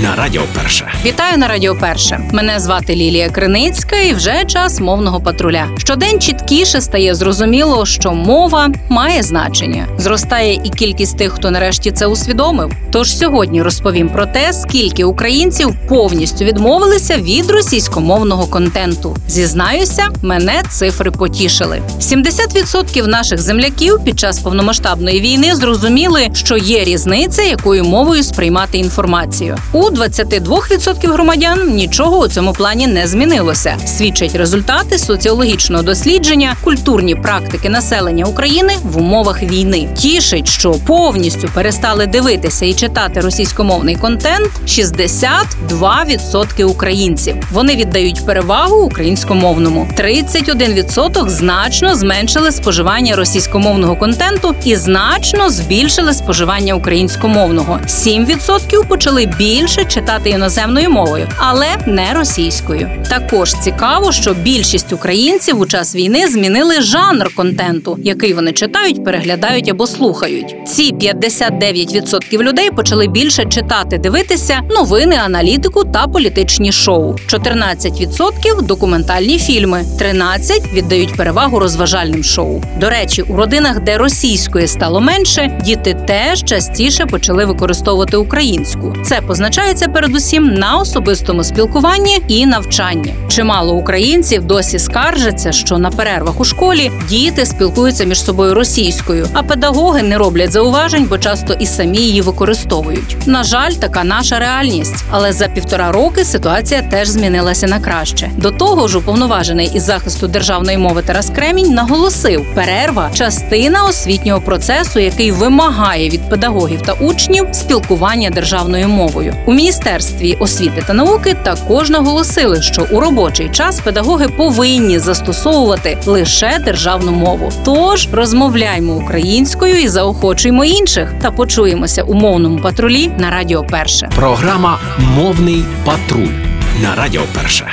на Радіо Перше. Вітаю на Радіо Перше. Мене звати Лілія Криницька, і вже час мовного патруля. Щодень чіткіше стає зрозуміло, що мова має значення. Зростає і кількість тих, хто нарешті це усвідомив. Тож сьогодні розповім про те, скільки українців повністю відмовилися від російськомовного контенту. Зізнаюся, мене цифри потішили. 70% наших земляків під час повномасштабної війни зрозуміли, що є різниця, якою мовою сприймати інформацію. У 22% громадян нічого у цьому плані не змінилося. Свідчать результати соціологічного дослідження, культурні практики населення України в умовах війни. Тішить, що повністю перестали дивитися і читати російськомовний контент 62% українців. Вони віддають перевагу українськомовному. 31% значно зменшили споживання російськомовного контенту і значно збільшили споживання українськомовного. 7% почали більше читати іноземною мовою, але не російською. Також цікаво, що більшість українців у час війни змінили жанр контенту, який вони читають, переглядають або слухають. Ці 59% людей почали більше читати, дивитися новини, аналітику та політичні шоу. 14% – документальні фільми, 13% віддають перевагу розважальним шоу. До речі, у родинах, де російської стало менше, діти теж частіше почали використовувати українську. Це позначається передусім на особистому спілкуванні і навчанні. Чимало українців досі скаржаться, що на перервах у школі діти спілкуються між собою російською, а педагоги не роблять зауважень, бо часто і самі її використовують. На жаль, така наша реальність. Але за півтора роки ситуація теж змінилася на краще. До того ж, уповноважений із захисту державної мови Тарас Кремінь наголосив, перерва частина освітнього процесу, який вимагає від педагогів та учнів спілкування державною мовою. У міністерстві освіти та науки також наголосили, що у робочий час педагоги повинні застосовувати лише державну мову. Тож розмовляймо українською і заохочуємо інших та почуємося у мовному патрулі на радіо Перше. Програма Мовний патруль на Радіо Перше.